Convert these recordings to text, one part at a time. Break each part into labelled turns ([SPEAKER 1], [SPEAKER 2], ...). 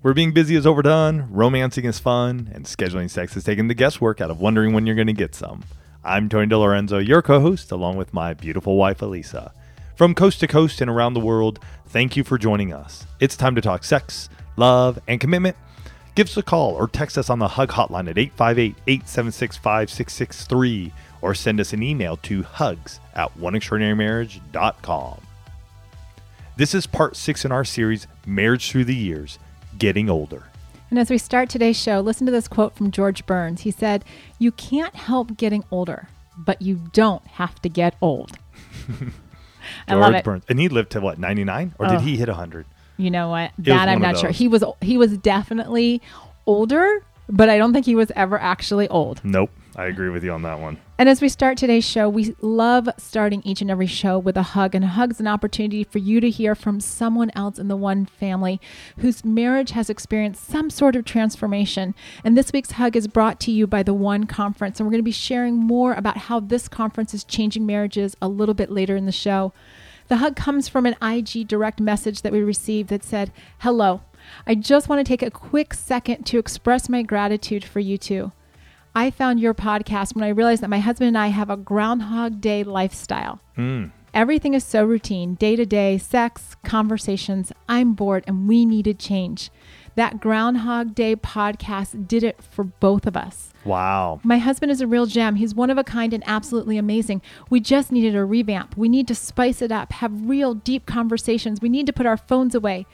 [SPEAKER 1] Where being busy is overdone, romancing is fun, and scheduling sex is taking the guesswork out of wondering when you're going to get some. I'm Tony DiLorenzo, your co host, along with my beautiful wife, Alisa. From coast to coast and around the world, thank you for joining us. It's time to talk sex, love, and commitment. Give us a call or text us on the HUG hotline at 858 876 5663 or send us an email to hugs at oneextraordinarymarriage.com. This is part six in our series, Marriage Through the Years Getting Older.
[SPEAKER 2] And as we start today's show, listen to this quote from George Burns. He said, You can't help getting older, but you don't have to get old. I love it.
[SPEAKER 1] Burns. And he lived to what, 99? Or
[SPEAKER 2] Oh.
[SPEAKER 1] did he hit 100?
[SPEAKER 2] You know what? That I'm not sure. He was he was definitely older, but I don't think he was ever actually old.
[SPEAKER 1] Nope. I agree with you on that one.
[SPEAKER 2] And as we start today's show, we love starting each and every show with a hug. And a hug's an opportunity for you to hear from someone else in the one family whose marriage has experienced some sort of transformation. And this week's hug is brought to you by the One Conference. And we're going to be sharing more about how this conference is changing marriages a little bit later in the show. The hug comes from an IG direct message that we received that said, Hello, I just want to take a quick second to express my gratitude for you two. I found your podcast when I realized that my husband and I have a Groundhog Day lifestyle. Hmm. Everything is so routine, day to day, sex, conversations. I'm bored and we needed change. That Groundhog Day podcast did it for both of us.
[SPEAKER 1] Wow.
[SPEAKER 2] My husband is a real gem. He's one of a kind and absolutely amazing. We just needed a revamp. We need to spice it up, have real deep conversations. We need to put our phones away.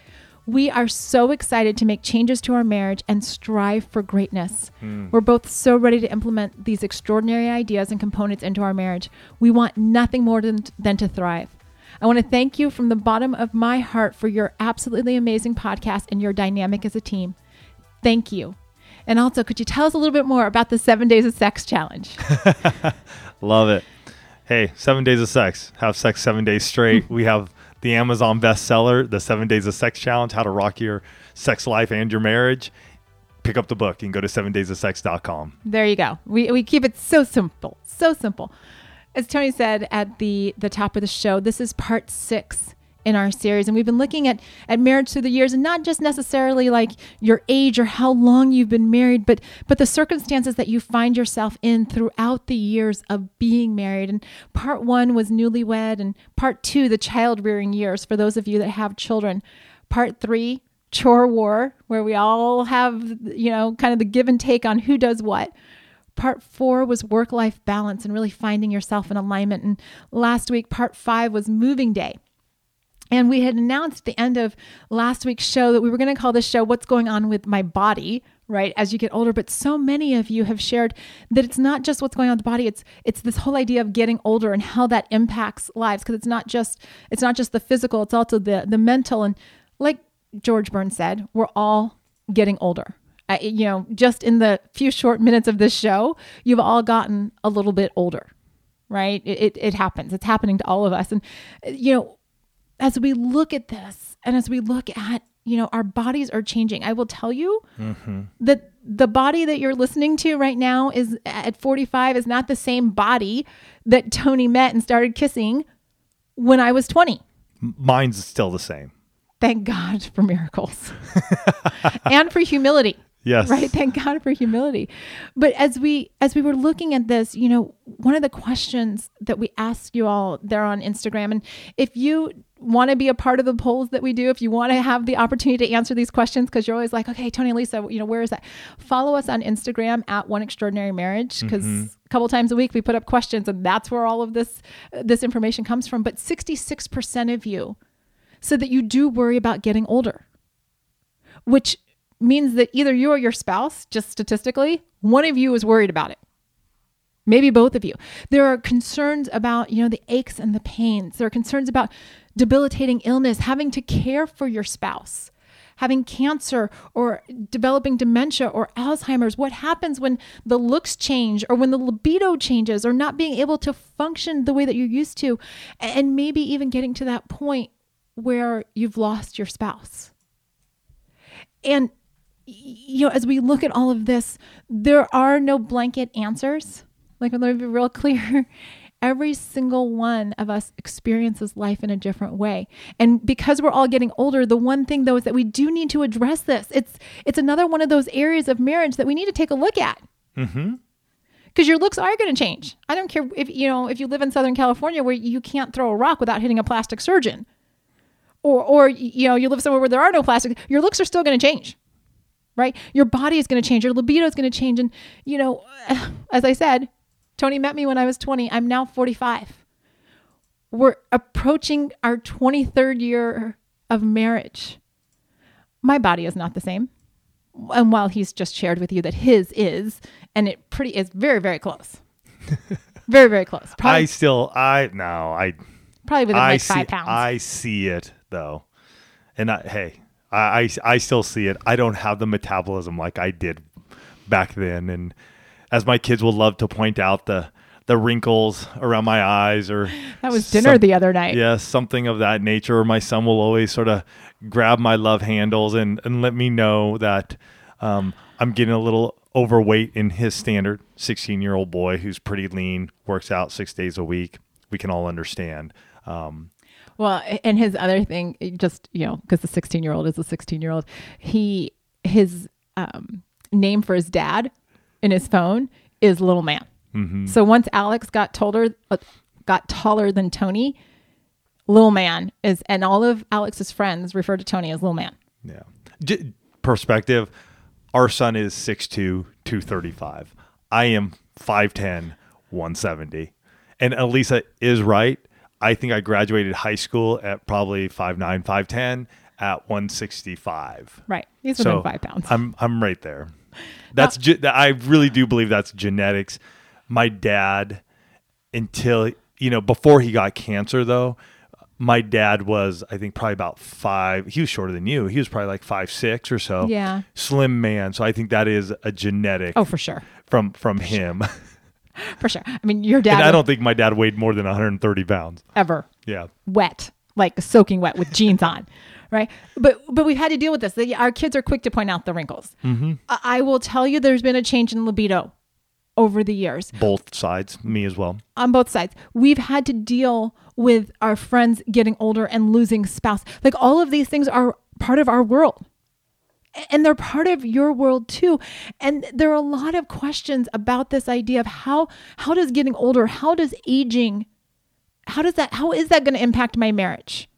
[SPEAKER 2] We are so excited to make changes to our marriage and strive for greatness. Hmm. We're both so ready to implement these extraordinary ideas and components into our marriage. We want nothing more than, than to thrive. I want to thank you from the bottom of my heart for your absolutely amazing podcast and your dynamic as a team. Thank you. And also, could you tell us a little bit more about the seven days of sex challenge?
[SPEAKER 1] Love it. Hey, seven days of sex. Have sex seven days straight. we have the Amazon bestseller, The Seven Days of Sex Challenge How to Rock Your Sex Life and Your Marriage. Pick up the book and go to seven days of sex.com.
[SPEAKER 2] There you go. We, we keep it so simple, so simple. As Tony said at the, the top of the show, this is part six in our series. And we've been looking at, at marriage through the years and not just necessarily like your age or how long you've been married, but, but the circumstances that you find yourself in throughout the years of being married. And part one was newlywed, and part two, the child rearing years for those of you that have children. Part three, chore war, where we all have, you know, kind of the give and take on who does what. Part four was work life balance and really finding yourself in alignment. And last week, part five was moving day. And we had announced at the end of last week's show that we were going to call this show What's Going On with My Body, right? As you get older. But so many of you have shared that it's not just what's going on with the body, it's it's this whole idea of getting older and how that impacts lives. Because it's not just it's not just the physical, it's also the the mental. And like George Burns said, we're all getting older. I, you know, just in the few short minutes of this show, you've all gotten a little bit older, right? It, it, it happens. It's happening to all of us. And, you know, as we look at this and as we look at, you know, our bodies are changing, I will tell you mm-hmm. that the body that you're listening to right now is at 45 is not the same body that Tony met and started kissing when I was 20
[SPEAKER 1] Mine's still the same.
[SPEAKER 2] thank God for miracles and for humility.
[SPEAKER 1] Yes.
[SPEAKER 2] Right. Thank God for humility. But as we as we were looking at this, you know, one of the questions that we asked you all there on Instagram, and if you want to be a part of the polls that we do, if you want to have the opportunity to answer these questions, because you're always like, okay, Tony and Lisa, you know, where is that? Follow us on Instagram at One Extraordinary Marriage, because mm-hmm. a couple times a week we put up questions, and that's where all of this uh, this information comes from. But 66% of you said that you do worry about getting older, which means that either you or your spouse, just statistically, one of you is worried about it. Maybe both of you. There are concerns about, you know, the aches and the pains. There are concerns about debilitating illness, having to care for your spouse, having cancer or developing dementia or Alzheimer's? What happens when the looks change or when the libido changes or not being able to function the way that you're used to? And maybe even getting to that point where you've lost your spouse. And you know, as we look at all of this, there are no blanket answers. Like, let me be real clear. Every single one of us experiences life in a different way. And because we're all getting older, the one thing though is that we do need to address this. It's it's another one of those areas of marriage that we need to take a look at.
[SPEAKER 1] Mm-hmm.
[SPEAKER 2] Because your looks are going to change. I don't care if you know if you live in Southern California where you can't throw a rock without hitting a plastic surgeon, or or you know you live somewhere where there are no plastic. Your looks are still going to change right? Your body is going to change, your libido is going to change. And, you know, as I said, Tony met me when I was 20. I'm now 45. We're approaching our 23rd year of marriage. My body is not the same. And while he's just shared with you that his is, and it pretty is very, very close. very, very close.
[SPEAKER 1] Probably, I still, I, no, I,
[SPEAKER 2] probably within
[SPEAKER 1] I
[SPEAKER 2] like
[SPEAKER 1] see,
[SPEAKER 2] five pounds.
[SPEAKER 1] I see it though. And I, hey, I, I, I still see it. I don't have the metabolism like I did back then. And, as my kids will love to point out the the wrinkles around my eyes or
[SPEAKER 2] that was dinner some, the other night.
[SPEAKER 1] Yeah, something of that nature. Or my son will always sort of grab my love handles and and let me know that um, I'm getting a little overweight in his standard 16 year old boy who's pretty lean, works out six days a week. We can all understand. Um,
[SPEAKER 2] well, and his other thing, just you know, because the 16 year old is a 16 year old, he his um, name for his dad in his phone is little man. Mm-hmm. So once Alex got taller, uh, got taller than Tony, little man is, and all of Alex's friends refer to Tony as little man.
[SPEAKER 1] Yeah. J- perspective. Our son is 6'2", 235. I am 5'10", 170. And Alisa is right. I think I graduated high school at probably 5'9", 5'10", at 165.
[SPEAKER 2] Right. He's within so five pounds.
[SPEAKER 1] I'm I'm right there. That's ge- I really do believe that's genetics. My dad, until you know, before he got cancer, though, my dad was I think probably about five. He was shorter than you. He was probably like five six or so.
[SPEAKER 2] Yeah,
[SPEAKER 1] slim man. So I think that is a genetic.
[SPEAKER 2] Oh, for sure.
[SPEAKER 1] From from for him.
[SPEAKER 2] Sure. for sure. I mean, your dad.
[SPEAKER 1] And I don't think my dad weighed more than 130 pounds
[SPEAKER 2] ever.
[SPEAKER 1] Yeah.
[SPEAKER 2] Wet, like soaking wet with jeans on right? But but we've had to deal with this. our kids are quick to point out the wrinkles.
[SPEAKER 1] Mm-hmm.
[SPEAKER 2] I, I will tell you, there's been a change in libido over the years.
[SPEAKER 1] Both sides, me as well.
[SPEAKER 2] On both sides, we've had to deal with our friends getting older and losing spouse. Like all of these things are part of our world. And they're part of your world too. And there are a lot of questions about this idea of how how does getting older, how does aging, how does that how is that going to impact my marriage?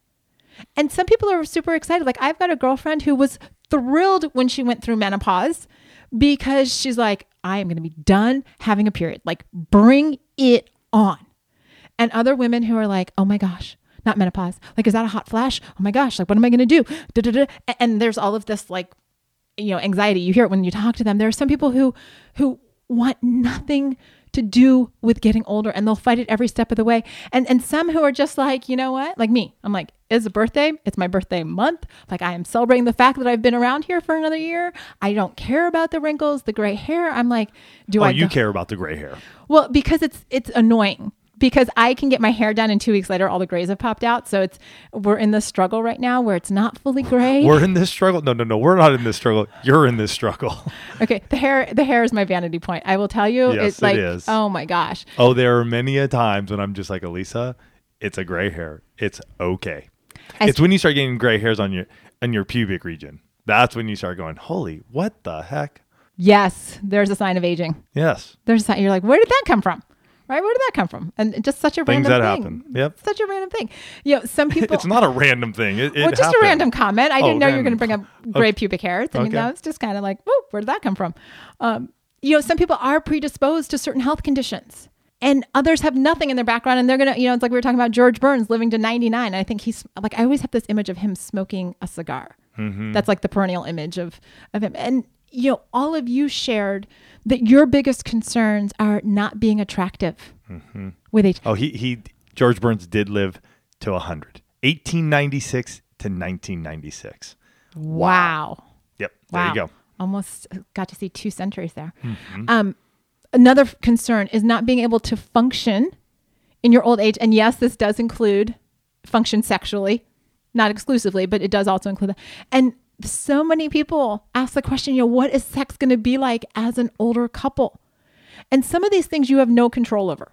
[SPEAKER 2] And some people are super excited. Like I've got a girlfriend who was thrilled when she went through menopause because she's like, I am going to be done having a period. Like bring it on. And other women who are like, oh my gosh, not menopause. Like, is that a hot flash? Oh my gosh, like, what am I going to do? Da-da-da. And there's all of this like, you know, anxiety. You hear it when you talk to them. There are some people who, who want nothing to do with getting older and they'll fight it every step of the way. And and some who are just like, you know what? Like me. I'm like, it's a birthday. It's my birthday month. Like I am celebrating the fact that I've been around here for another year. I don't care about the wrinkles, the gray hair. I'm like, do
[SPEAKER 1] oh,
[SPEAKER 2] I
[SPEAKER 1] you
[SPEAKER 2] go-
[SPEAKER 1] care about the gray hair.
[SPEAKER 2] Well, because it's it's annoying because I can get my hair done and two weeks later all the grays have popped out. So it's we're in this struggle right now where it's not fully gray.
[SPEAKER 1] We're in this struggle. No, no, no. We're not in this struggle. You're in this struggle.
[SPEAKER 2] okay. The hair the hair is my vanity point. I will tell you.
[SPEAKER 1] Yes,
[SPEAKER 2] it's like
[SPEAKER 1] it is.
[SPEAKER 2] oh my gosh.
[SPEAKER 1] Oh, there are many a times when I'm just like, Alisa, it's a gray hair. It's okay. It's when you start getting gray hairs on your on your pubic region. That's when you start going, Holy, what the heck?
[SPEAKER 2] Yes, there's a sign of aging.
[SPEAKER 1] Yes.
[SPEAKER 2] There's a sign. You're like, where did that come from? Right? Where did that come from? And just such a
[SPEAKER 1] Things
[SPEAKER 2] random
[SPEAKER 1] that
[SPEAKER 2] thing.
[SPEAKER 1] happen. Yep.
[SPEAKER 2] Such a random thing. You know, some people.
[SPEAKER 1] it's not a random thing. It, it
[SPEAKER 2] well, just
[SPEAKER 1] happened.
[SPEAKER 2] a random comment. I didn't
[SPEAKER 1] oh,
[SPEAKER 2] know you were going to bring up gray
[SPEAKER 1] okay.
[SPEAKER 2] pubic hairs. I mean,
[SPEAKER 1] okay.
[SPEAKER 2] that was just kind of like, whoa, where did that come from? Um, you know, some people are predisposed to certain health conditions. And others have nothing in their background, and they're gonna, you know, it's like we were talking about George Burns living to 99. I think he's like, I always have this image of him smoking a cigar.
[SPEAKER 1] Mm-hmm.
[SPEAKER 2] That's like the perennial image of of him. And you know, all of you shared that your biggest concerns are not being attractive
[SPEAKER 1] mm-hmm.
[SPEAKER 2] with age.
[SPEAKER 1] Oh, he he George Burns did live to 100. 1896 to 1996.
[SPEAKER 2] Wow.
[SPEAKER 1] Yep. There
[SPEAKER 2] Wow.
[SPEAKER 1] you go.
[SPEAKER 2] Almost got to see two centuries there.
[SPEAKER 1] Mm-hmm.
[SPEAKER 2] Um, another concern is not being able to function in your old age. And yes, this does include function sexually, not exclusively, but it does also include that. And so many people ask the question, you know, what is sex going to be like as an older couple? And some of these things you have no control over,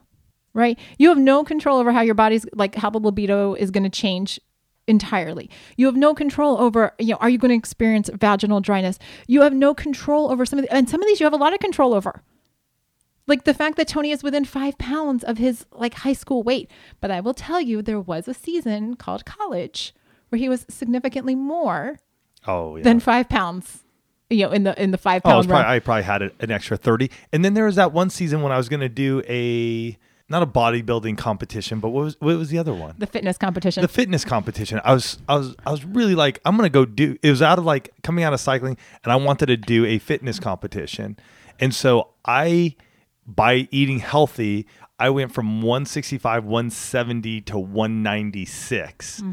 [SPEAKER 2] right? You have no control over how your body's like how the libido is going to change entirely. You have no control over, you know, are you going to experience vaginal dryness? You have no control over some of the, and some of these you have a lot of control over. Like the fact that Tony is within five pounds of his like high school weight. But I will tell you, there was a season called college where he was significantly more
[SPEAKER 1] Oh yeah.
[SPEAKER 2] than five pounds. You know, in the in the five
[SPEAKER 1] oh, I,
[SPEAKER 2] pound
[SPEAKER 1] was probably,
[SPEAKER 2] run.
[SPEAKER 1] I probably had an extra thirty. And then there was that one season when I was going to do a not a bodybuilding competition, but what was what was the other one?
[SPEAKER 2] the fitness competition.
[SPEAKER 1] the fitness competition. I was I was I was really like I'm gonna go do. It was out of like coming out of cycling, and I wanted to do a fitness competition, and so I by eating healthy. I went from 165, 170 to 196.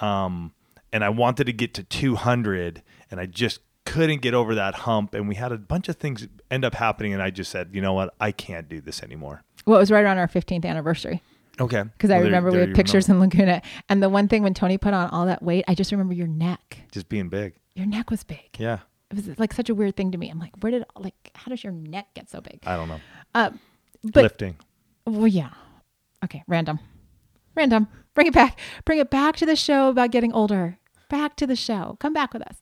[SPEAKER 1] Um, and I wanted to get to 200, and I just couldn't get over that hump. And we had a bunch of things end up happening, and I just said, you know what? I can't do this anymore.
[SPEAKER 2] well, it was right around our 15th anniversary.
[SPEAKER 1] Okay.
[SPEAKER 2] because I
[SPEAKER 1] Well, there-
[SPEAKER 2] remember
[SPEAKER 1] there
[SPEAKER 2] we had pictures in Laguna. And the one thing when Tony put on all that weight, I just remember your neck.
[SPEAKER 1] Just being big.
[SPEAKER 2] Your neck was big.
[SPEAKER 1] Yeah.
[SPEAKER 2] It was like such a weird thing to me. I'm like, where did like how does your neck get so big?
[SPEAKER 1] I don't know.
[SPEAKER 2] Uh, but
[SPEAKER 1] Lifting.
[SPEAKER 2] well, yeah. Okay, random, random. Bring it back. Bring it back to the show about getting older. Back to the show. Come back with us.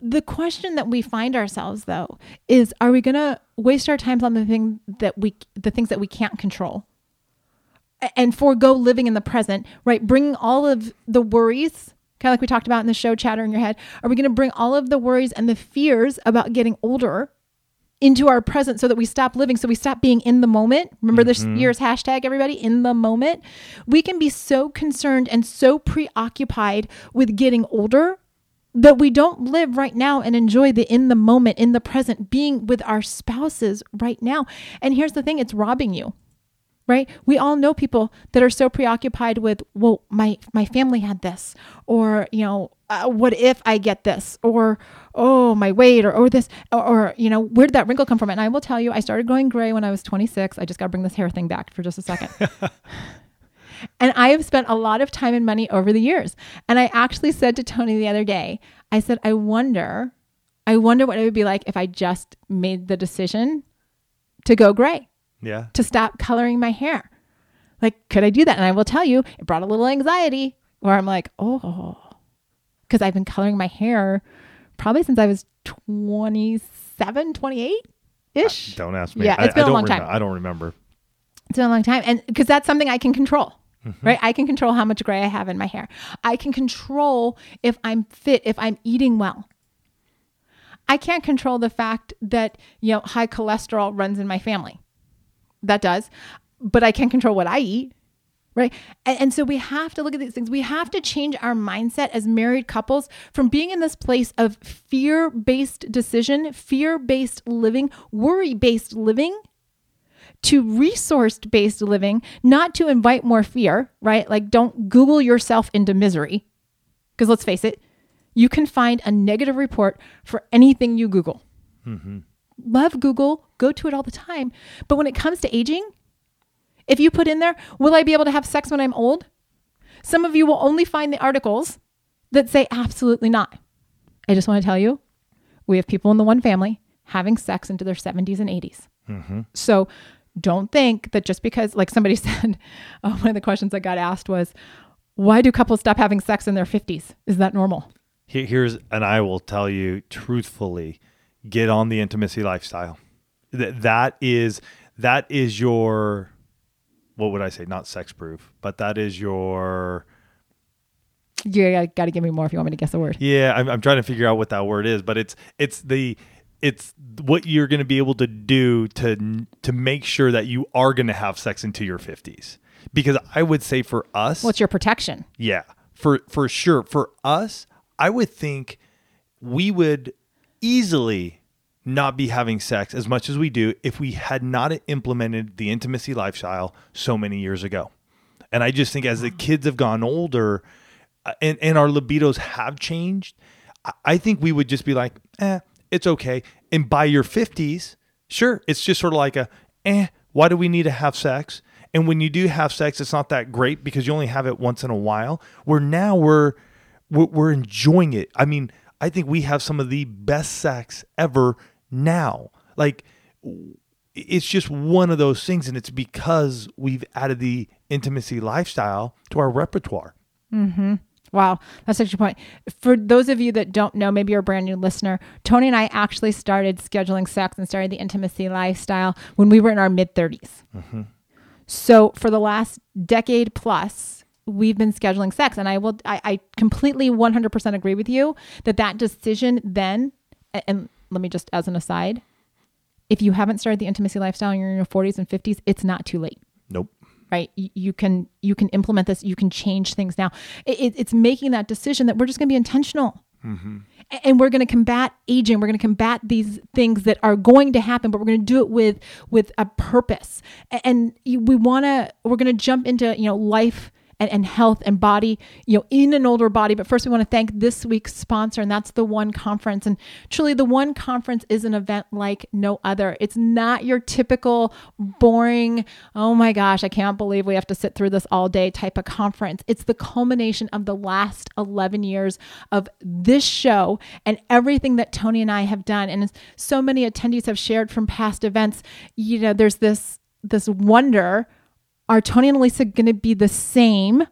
[SPEAKER 2] The question that we find ourselves though is: Are we gonna waste our time on the thing that we, the things that we can't control? and forego living in the present, right? Bringing all of the worries, kind of like we talked about in the show, chatter in your head. Are we going to bring all of the worries and the fears about getting older into our present so that we stop living, so we stop being in the moment? Remember this mm-hmm. year's hashtag, everybody, in the moment? We can be so concerned and so preoccupied with getting older that we don't live right now and enjoy the in the moment, in the present, being with our spouses right now. And here's the thing it's robbing you right we all know people that are so preoccupied with well my my family had this or you know uh, what if i get this or oh my weight or or this or, or you know where did that wrinkle come from and i will tell you i started going gray when i was 26 i just got to bring this hair thing back for just a second and i have spent a lot of time and money over the years and i actually said to tony the other day i said i wonder i wonder what it would be like if i just made the decision to go gray
[SPEAKER 1] Yeah.
[SPEAKER 2] to stop coloring my hair. Like, could I do that? And I will tell you, it brought a little anxiety where I'm like, oh, because I've been coloring my hair probably since I was 27, 28 ish.
[SPEAKER 1] Don't ask me.
[SPEAKER 2] Yeah,
[SPEAKER 1] I-
[SPEAKER 2] it's been
[SPEAKER 1] I
[SPEAKER 2] a long time.
[SPEAKER 1] I don't remember.
[SPEAKER 2] It's been a long time. And because that's something I can control,
[SPEAKER 1] Mm-hmm.
[SPEAKER 2] right? I can control how much gray I have in my hair. I can control if I'm fit, if I'm eating well. I can't control the fact that, you know, high cholesterol runs in my family. That does. But I can control what I eat. Right. And, and so we have to look at these things. We have to change our mindset as married couples from being in this place of fear based decision, fear based living, worry based living to resource based living, not to invite more fear, right? Like don't Google yourself into misery. Because let's face it, you can find a negative report for anything you Google. Mm-hmm. Love Google, go to it all the time. But when it comes to aging, if you put in there, will I be able to have sex when I'm old? Some of you will only find the articles that say absolutely not. I just want to tell you, we have people in the one family having sex into their 70s and 80s. So don't think that just because, like somebody said, uh, one of the questions I got asked was, why do couples stop having sex in their 50s? Is that normal?
[SPEAKER 1] Here's, and I will tell you truthfully, get on the intimacy lifestyle. That that is that is your, what would I say? Not sex proof, but that is your.
[SPEAKER 2] You got to give me more if you want me to guess the word.
[SPEAKER 1] Yeah, I'm, I'm trying to figure out what that word is, but it's it's the it's what you're going to be able to do to to make sure that you are going to have sex into your 50s. Because I would say for us,
[SPEAKER 2] What's your protection?
[SPEAKER 1] Yeah, for for sure. For us, I would think we would easily not be having sex as much as we do if we had not implemented the intimacy lifestyle so many years ago. And I just think as the kids have gone older uh, and, and our libidos have changed, I- think we would just be like, eh, it's okay. And by your 50s, sure, it's just sort of like a, eh, why do we need to have sex? And when you do have sex, it's not that great because you only have it once in a while. Where now we're we're, we're enjoying it. I mean, I think we have some of the best sex ever now. Like it's just one of those things, and it's because we've added the intimacy lifestyle to our repertoire. Mm-hmm.
[SPEAKER 2] Wow, that's such a point. For those of you that don't know, maybe you're a brand new listener, Tony and I actually started scheduling sex and started the intimacy lifestyle when we were in our mid 30s. So for the last decade plus, we've been scheduling sex, and I will, I, I completely 100% agree with you that that decision then, and let me just as an aside, if you haven't started the intimacy lifestyle and you're in your 40s and 50s, it's not too late.
[SPEAKER 1] Nope.
[SPEAKER 2] right? You, you can you can implement this. You can change things now. It, it- it's making that decision that we're just going to be intentional. Mm-hmm. A- and we're going to combat aging. We're going to combat these things that are going to happen but we're going to do it with with a purpose. And we want to we're going to jump into you know life and, and health and body, you know, in an older body. But first, we want to thank this week's sponsor, and that's the One Conference. And truly, the One Conference is an event like no other. It's not your typical boring, oh my gosh, I can't believe we have to sit through this all day type of conference. It's the culmination of the last 11 years of this show and everything that Tony and I have done. And so many attendees have shared from past events, you know, there's this this wonder are Tony and Lisa going to be the same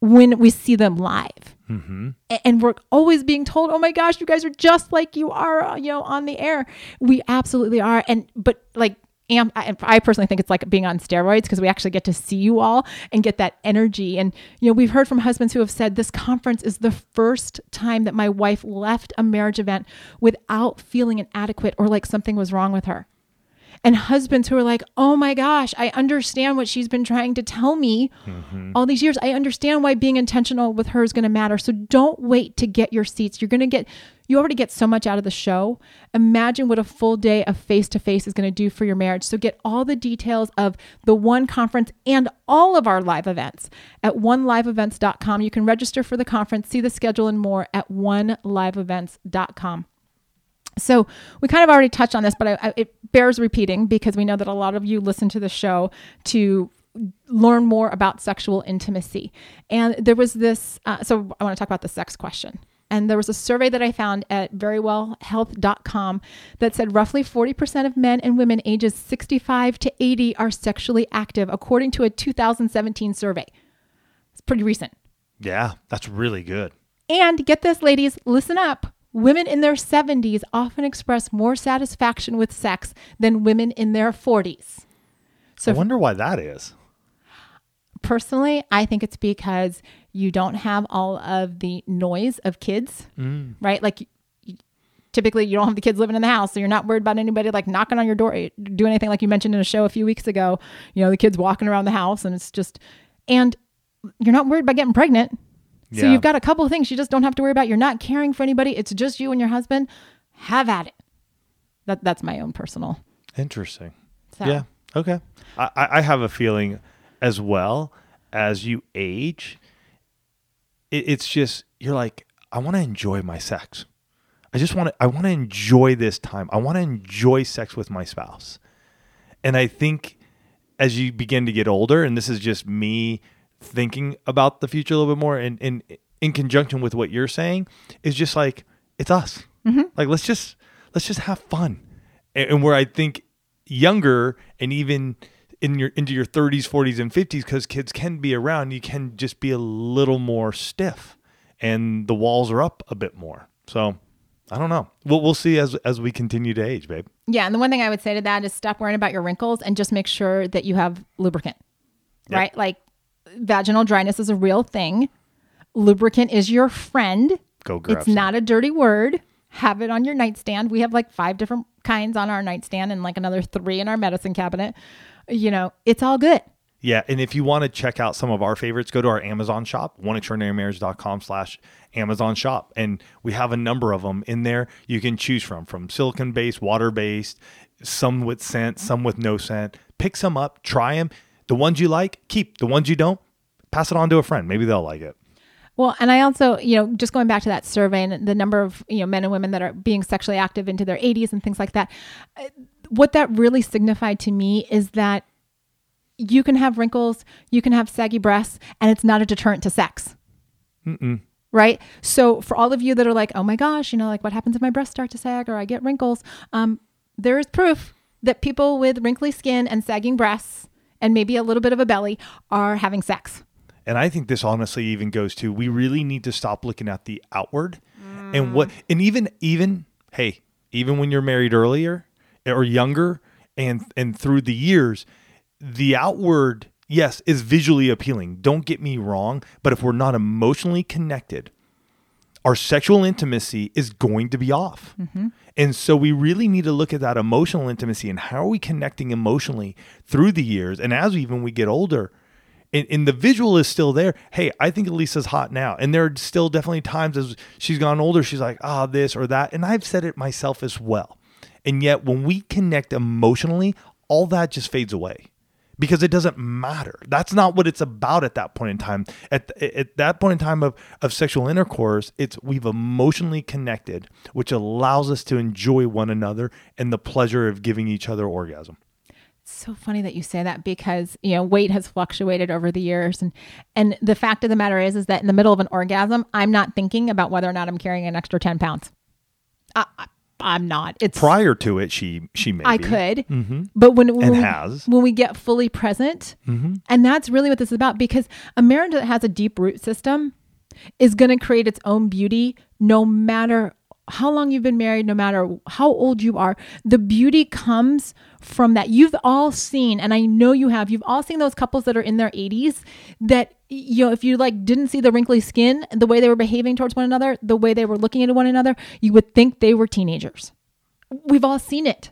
[SPEAKER 2] when we see them live? A- And we're always being told, "Oh my gosh, you guys are just like you are, uh, you know, on the air." We absolutely are, and but like. Am, I, I personally think it's like being on steroids because we actually get to see you all and get that energy. And, you know, we've heard from husbands who have said this conference is the first time that my wife left a marriage event without feeling inadequate or like something was wrong with her and husbands who are like, oh my gosh, I understand what she's been trying to tell me mm-hmm. all these years. I understand why being intentional with her is going to matter. So don't wait to get your seats. You're going to get, you already get so much out of the show. Imagine what a full day of face to face is going to do for your marriage. So get all the details of the one conference and all of our live events at oneliveevents.com. You can register for the conference, see the schedule and more at oneliveevents.com. So we kind of already touched on this, but I, I, it bears repeating because we know that a lot of you listen to the show to learn more about sexual intimacy. And there was this, uh, so I want to talk about the sex question. And there was a survey that I found at verywellhealth.com that said roughly 40% of men and women ages 65 to 80 are sexually active, according to a 2017 survey. It's pretty recent.
[SPEAKER 1] Yeah, that's really good.
[SPEAKER 2] And get this, ladies, listen up. Women in their 70s often express more satisfaction with sex than women in their 40s. So,
[SPEAKER 1] I wonder why that is.
[SPEAKER 2] personally, I think it's because you don't have all of the noise of kids, mm. right? Like, typically, you don't have the kids living in the house, so you're not worried about anybody like knocking on your door, eh, do anything like you mentioned in a show a few weeks ago. You know, the kids walking around the house, and it's just, and you're not worried about getting pregnant. So
[SPEAKER 1] Yeah.
[SPEAKER 2] you've got a couple of things you just don't have to worry about. You're not caring for anybody. It's just you and your husband. Have at it. That that's my own personal.
[SPEAKER 1] Interesting.
[SPEAKER 2] So.
[SPEAKER 1] Yeah. Okay. I, I I have a feeling as well as you age, it, it's just you're like, I want to enjoy my sex. I just want to I want to enjoy this time. I want to enjoy sex with my spouse. And I think as you begin to get older, and this is just me thinking about the future a little bit more and in in conjunction with what you're saying, is just like it's us. Mm-hmm. Like let's just let's just have fun. And, and where I think younger and even in your into your 30s, 40s, and 50s, because kids can be around, you can just be a little more stiff, and the walls are up a bit more. So I don't know. We'll we'll see as as we continue to age, babe.
[SPEAKER 2] Yeah, and the one thing I would say to that is stop worrying about your wrinkles and just make sure that you have lubricant.
[SPEAKER 1] Yep.
[SPEAKER 2] Right? Like vaginal dryness is a real thing. Lubricant is your friend.
[SPEAKER 1] Go grab
[SPEAKER 2] It's
[SPEAKER 1] some.
[SPEAKER 2] not a dirty word. Have it on your nightstand. We have like five different kinds on our nightstand and like another three in our medicine cabinet. You know, it's all good.
[SPEAKER 1] Yeah, and if you want to check out some of our favorites, go to our Amazon shop, oneextraordinarymarriage.com slash Amazon shop. And we have a number of them in there you can choose from, from silicon-based, water-based, some with scent, some with no scent. Pick some up, try them. The ones you like, keep. The ones you don't, pass it on to a friend. Maybe they'll like it.
[SPEAKER 2] Well, and I also, you know, just going back to that survey and the number of, you know, men and women that are being sexually active into their 80s and things like that, uh, what that really signified to me is that you can have wrinkles, you can have saggy breasts, and it's not a deterrent to sex.
[SPEAKER 1] Mm-mm.
[SPEAKER 2] Right. So for all of you that are like, oh my gosh, you know, like what happens if my breasts start to sag or I get wrinkles? Um, there is proof that people with wrinkly skin and sagging breasts and maybe a little bit of a belly are having sex.
[SPEAKER 1] And I think this honestly even goes to we really need to stop looking at the outward and what mm. and even even hey, even when you're married earlier or younger and and through the years, the outward yes is visually appealing. Don't get me wrong, but if we're not emotionally connected, our sexual intimacy is going to be off. And so we really need to look at that emotional intimacy and how are we connecting emotionally through the years and as even we get older. And, and the visual is still there. Hey, I think Alisa's hot now. And there are still definitely times as she's gone older, she's like, ah, this or that. And I've said it myself as well. And yet when we connect emotionally, all that just fades away because it doesn't matter. That's not what it's about at that point in time. At, at that point in time of, of sexual intercourse, it's we've emotionally connected, which allows us to enjoy one another and the pleasure of giving each other orgasm.
[SPEAKER 2] so funny that you say that because you know weight has fluctuated over the years and and the fact of the matter is is that in the middle of an orgasm i'm not thinking about whether or not i'm carrying an extra 10 pounds I, i'm not it's
[SPEAKER 1] Prior to it, she she may
[SPEAKER 2] i could
[SPEAKER 1] Mhm.
[SPEAKER 2] but when, when
[SPEAKER 1] And
[SPEAKER 2] we,
[SPEAKER 1] has.
[SPEAKER 2] when we get fully present
[SPEAKER 1] Mhm.
[SPEAKER 2] and that's really what this is about because a marriage that has a deep root system is going to create its own beauty no matter how long you've been married, no matter how old you are. The beauty comes from that. You've all seen, and I know you have, you've all seen those couples that are in their 80s that, you know, if you like didn't see the wrinkly skin, the way they were behaving towards one another, the way they were looking at one another, you would think they were teenagers. We've all seen it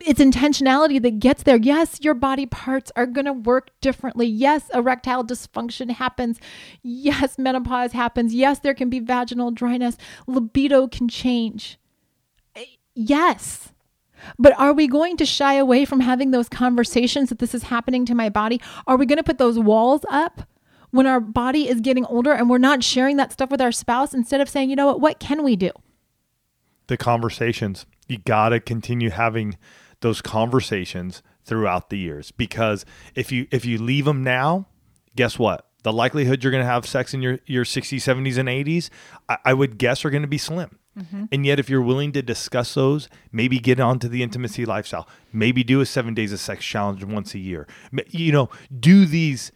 [SPEAKER 2] it's intentionality that gets there. Yes, your body parts are going to work differently. Yes, erectile dysfunction happens. Yes, menopause happens. Yes, there can be vaginal dryness. Libido can change. Yes. But are we going to shy away from having those conversations that this is happening to my body? Are we going to put those walls up when our body is getting older and we're not sharing that stuff with our spouse instead of saying, you know what, what can we do?
[SPEAKER 1] The conversations. You got to continue having those conversations throughout the years because if you if you leave them now, guess what? The likelihood you're going to have sex in your your 60s, 70s, and 80s, I, I would guess are going to be slim. Mm-hmm. And yet, if you're willing to discuss those, maybe get onto the intimacy lifestyle, maybe do a seven days of sex challenge once a year. You know, do these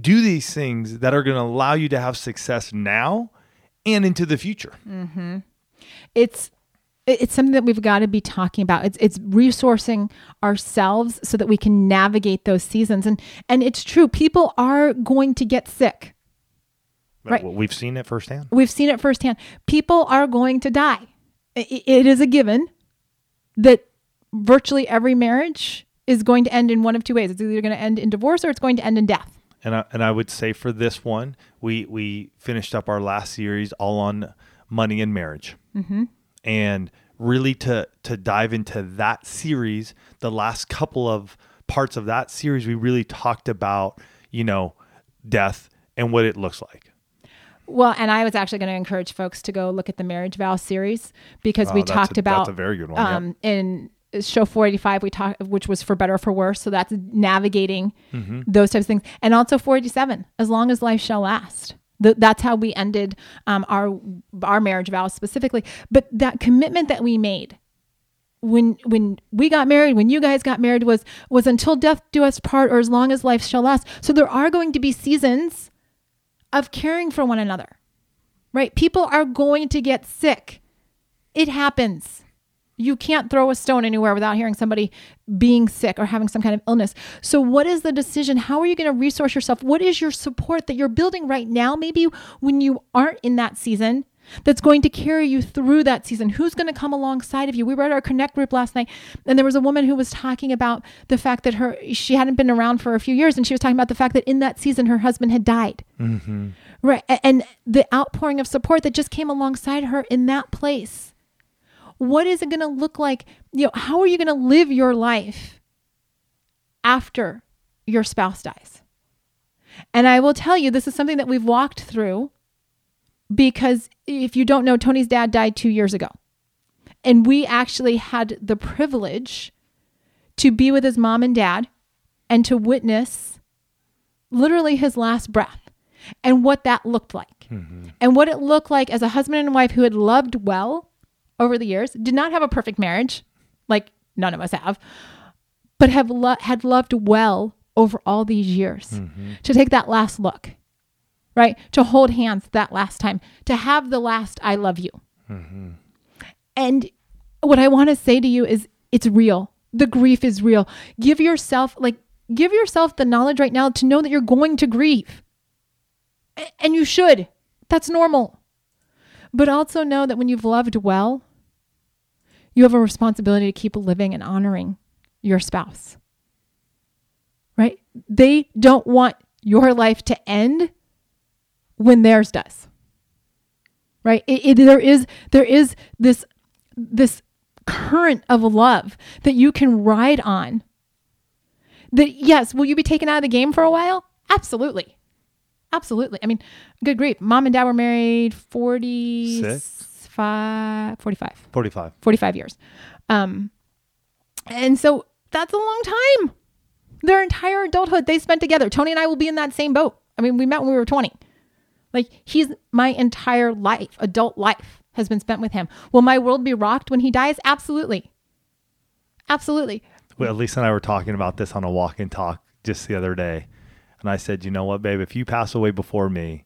[SPEAKER 1] do these things that are going to allow you to have success now and into the future. Mm-hmm.
[SPEAKER 2] it's it- it's something that we've got to be talking about. It's it's resourcing ourselves so that we can navigate those seasons. And and it's true, people are going to get sick. Right.
[SPEAKER 1] Well, we've seen it firsthand.
[SPEAKER 2] We've seen it firsthand. People are going to die. It is a given that virtually every marriage is going to end in one of two ways. It's either going to end in divorce or it's going to end in death.
[SPEAKER 1] And I, and I would say for this one, we we finished up our last series all on money and marriage, mm-hmm. And really to to dive into that series, the last couple of parts of that series, we really talked about you know death and what it looks like.
[SPEAKER 2] Well, and I was actually going to encourage folks to go look at the marriage vow series because we
[SPEAKER 1] Oh,
[SPEAKER 2] talked
[SPEAKER 1] a-
[SPEAKER 2] about
[SPEAKER 1] that's a very good one, yeah.
[SPEAKER 2] Um, in show 485 we talked which was for better or for worse so that's navigating
[SPEAKER 1] Mm-hmm.
[SPEAKER 2] those types of things and also 487 as long as life shall last Th- that's how we ended um, our our marriage vows specifically. But that commitment that we made when when we got married when you guys got married was was until death do us part or as long as life shall last. So there are going to be seasons of caring for one another right? People are going to get sick. It happens you can't throw a stone anywhere without hearing somebody being sick or having some kind of illness. So, what is the decision? How are you going to resource yourself? What is your support that you're building right now? Maybe when you aren't in that season, that's going to carry you through that season. Who's going to come alongside of you? We were at our Connect group last night, and there was a woman who was talking about the fact that her she hadn't been around for a few years, and she was talking about the fact that in that season her husband had died. Mm-hmm. Right, and the outpouring of support that just came alongside her in that place what is it going to look like you know how are you going to live your life after your spouse dies And I will tell you, this is something that we've walked through because if you don't know, Tony's dad died two years ago. And we actually had the privilege to be with his mom and dad and to witness literally his last breath and what that looked like. Mm-hmm. And what it looked like as a husband and wife who had loved well over the years, did not have a perfect marriage, like none of us have, but have lo- had loved well over all these years. Mm-hmm. To take that last look, right? To hold hands that last time, to have the last I love you. Mm-hmm. And what I want to say to you is it's real. The grief is real. Give yourself like give yourself the knowledge right now to know that you're going to grieve. A- And you should. That's normal. But also know that when you've loved well, you have a responsibility to keep living and honoring your spouse. Right? They don't want your life to end when theirs does. Right? It, it- there is there is this this current of love that you can ride on. That yes, will you be taken out of the game for a while? Absolutely. Absolutely. I mean, good grief. Mom and dad were married 45 45
[SPEAKER 1] 45.
[SPEAKER 2] 45 years. Um, and so that's a long time. Their entire adulthood they spent together. Tony and I will be in that same boat. I mean, we met when we were 20. Like he's my entire life, adult life has been spent with him. Will my world be rocked when he dies? Absolutely. Absolutely.
[SPEAKER 1] Well, Lisa and I were talking about this on a walk and talk just the other day. And I said, you know what, babe, if you pass away before me,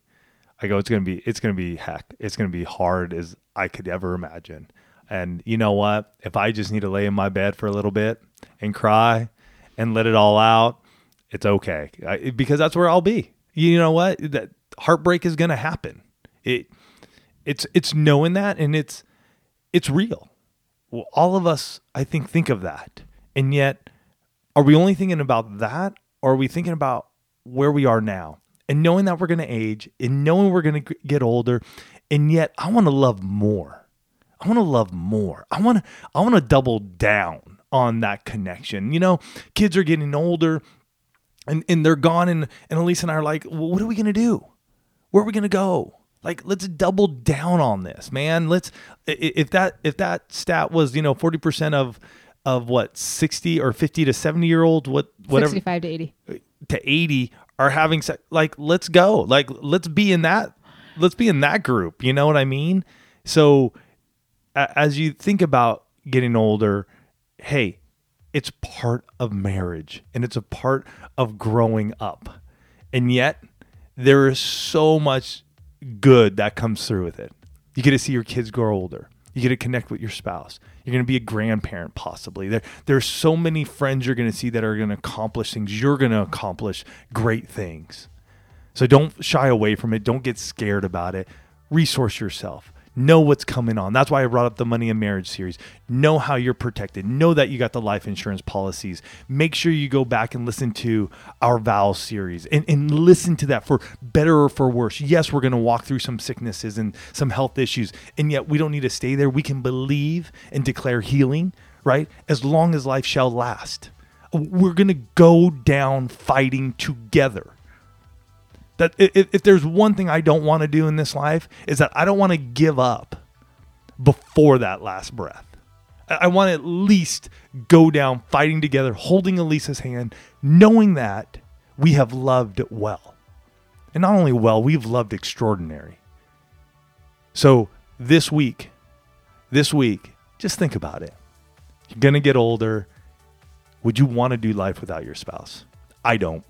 [SPEAKER 1] I go, it's gonna be it's gonna be heck. It's gonna be hard as I could ever imagine. And you know what? If I just need to lay in my bed for a little bit and cry and let it all out, it's okay. I, because that's where I'll be. You know what? That heartbreak is gonna happen. It it's it's knowing that and it's it's real. Well, all of us, I think, think of that. And yet, are we only thinking about that? Or are we thinking about where we are now? And knowing that we're going to age and knowing we're going to get older. And yet, I want to love more. I want to love more. I want to, I want to double down on that connection. You know, kids are getting older and, and they're gone. And, and Elise and I are like, well, what are we going to do? Where are we going to go? Like, let's double down on this, man. Let's, if that, if that stat was, you know, 40% of, of what 60 or 50 to 70 year old what, whatever,
[SPEAKER 2] 65 to 80.
[SPEAKER 1] To 80 are having sex like let's go. Like let's be in that let's be in that group. You know what i mean? So a- as you think about getting older hey it's part of marriage and it's a part of growing up. And yet there is so much good that comes through with it. You get to see your kids grow older. You get to connect with your spouse you're going to be a grandparent possibly there there's so many friends you're going to see that are going to accomplish things you're going to accomplish great things so don't shy away from it. Don't get scared about it. Resource yourself. Know what's coming on. That's why I brought up the Money and Marriage series. Know how you're protected. Know that you got the life insurance policies. Make sure you go back and listen to our vows series and, and listen to that for better or for worse. Yes, we're going to walk through some sicknesses and some health issues, and yet we don't need to stay there. We can believe and declare healing, right? As long as life shall last. We're going to go down fighting together that if, if there's one thing I don't want to do in this life is that I don't want to give up before that last breath. I want to at least go down fighting together, holding Alisa's hand, knowing that we have loved well. And not only well, we've loved extraordinary. So this week, this week, just think about it. You're going to get older. Would you want to do life without your spouse? I don't.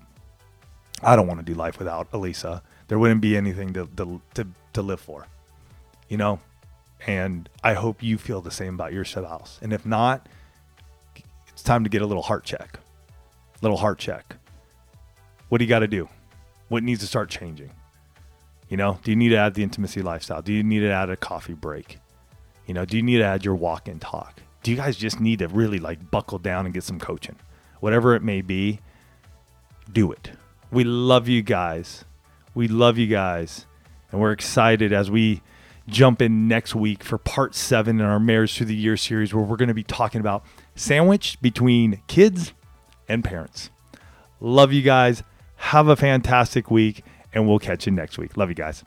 [SPEAKER 1] I don't want to do life without Alisa. There wouldn't be anything to, to, to, to live for, you know? And I hope you feel the same about your spouse. And if not, it's time to get a little heart check. Little heart check. What do you got to do? What needs to start changing? You know, do you need to add the intimacy lifestyle? Do you need to add a coffee break? You know, do you need to add your walk and talk? Do you guys just need to really like buckle down and get some coaching? Whatever it may be, do it. We love you guys. We love you guys. And we're excited as we jump in next week for part seven in our Marriage Through the Year series, where we're going to be talking about sandwich between kids and parents. Love you guys. Have a fantastic week, and we'll catch you next week. Love you guys.